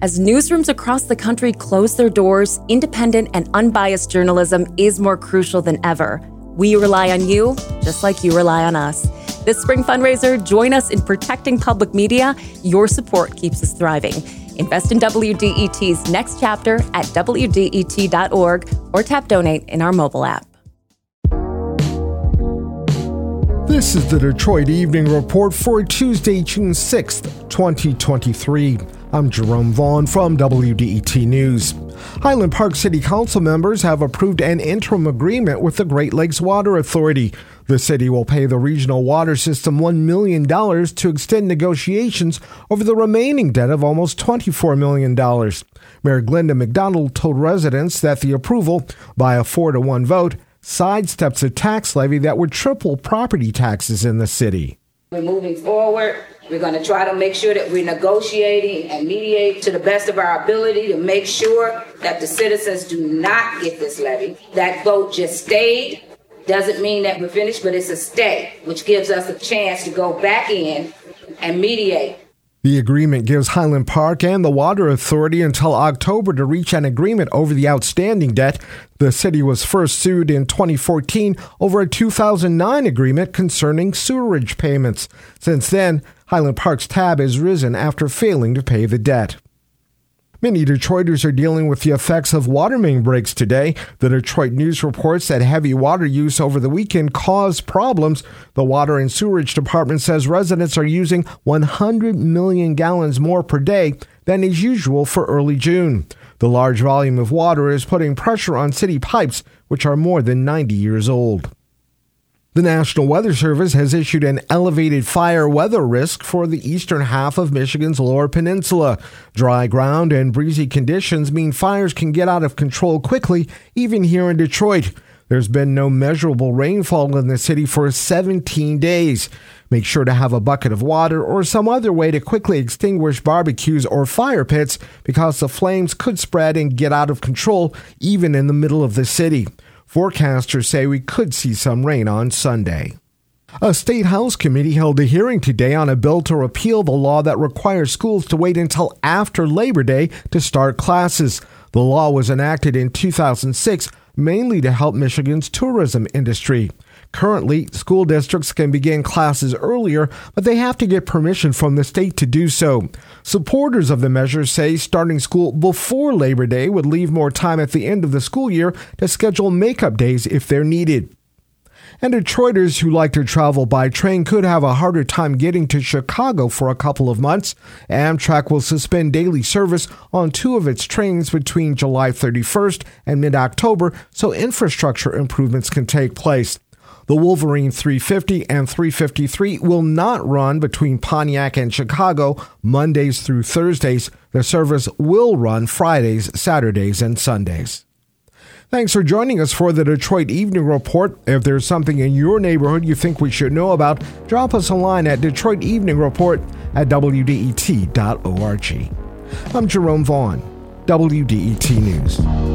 As newsrooms across the country close their doors, independent and unbiased journalism is more crucial than ever. We rely on you, just like you rely on us. This spring fundraiser, join us in protecting public media. Your support keeps us thriving. Invest in WDET's next chapter at WDET.org or tap donate in our mobile app. This is the Detroit Evening Report for Tuesday, June 6th, 2023. I'm Jerome Vaughn from WDET News. Highland Park City Council members have approved an interim agreement with the Great Lakes Water Authority. The city will pay the regional water system $1 million to extend negotiations over the remaining debt of almost $24 million. Mayor Glenda McDonald told residents that the approval, by a 4 to 1 vote, sidesteps a tax levy that would triple property taxes in the city. We're moving forward. We're going to try to make sure that we're negotiating and mediate to the best of our ability to make sure that the citizens do not get this levy. That vote just stayed. Doesn't mean that we're finished, but it's a stay, which gives us a chance to go back in and mediate the agreement gives Highland Park and the Water Authority until October to reach an agreement over the outstanding debt. The city was first sued in 2014 over a 2009 agreement concerning sewerage payments. Since then, Highland Park's tab has risen after failing to pay the debt. Many Detroiters are dealing with the effects of water main breaks today. The Detroit News reports that heavy water use over the weekend caused problems. The Water and Sewerage Department says residents are using 100 million gallons more per day than is usual for early June. The large volume of water is putting pressure on city pipes, which are more than 90 years old. The National Weather Service has issued an elevated fire weather risk for the eastern half of Michigan's lower peninsula. Dry ground and breezy conditions mean fires can get out of control quickly, even here in Detroit. There's been no measurable rainfall in the city for 17 days. Make sure to have a bucket of water or some other way to quickly extinguish barbecues or fire pits because the flames could spread and get out of control even in the middle of the city. Forecasters say we could see some rain on Sunday. A state house committee held a hearing today on a bill to repeal the law that requires schools to wait until after Labor Day to start classes. The law was enacted in 2006 mainly to help Michigan's tourism industry. Currently, school districts can begin classes earlier, but they have to get permission from the state to do so. Supporters of the measure say starting school before Labor Day would leave more time at the end of the school year to schedule makeup days if they're needed. And Detroiters who like to travel by train could have a harder time getting to Chicago for a couple of months. Amtrak will suspend daily service on two of its trains between July 31st and mid October so infrastructure improvements can take place. The Wolverine 350 and 353 will not run between Pontiac and Chicago Mondays through Thursdays. The service will run Fridays, Saturdays, and Sundays. Thanks for joining us for the Detroit Evening Report. If there's something in your neighborhood you think we should know about, drop us a line at Detroit Evening Report at WDET.org. I'm Jerome Vaughn, WDET News.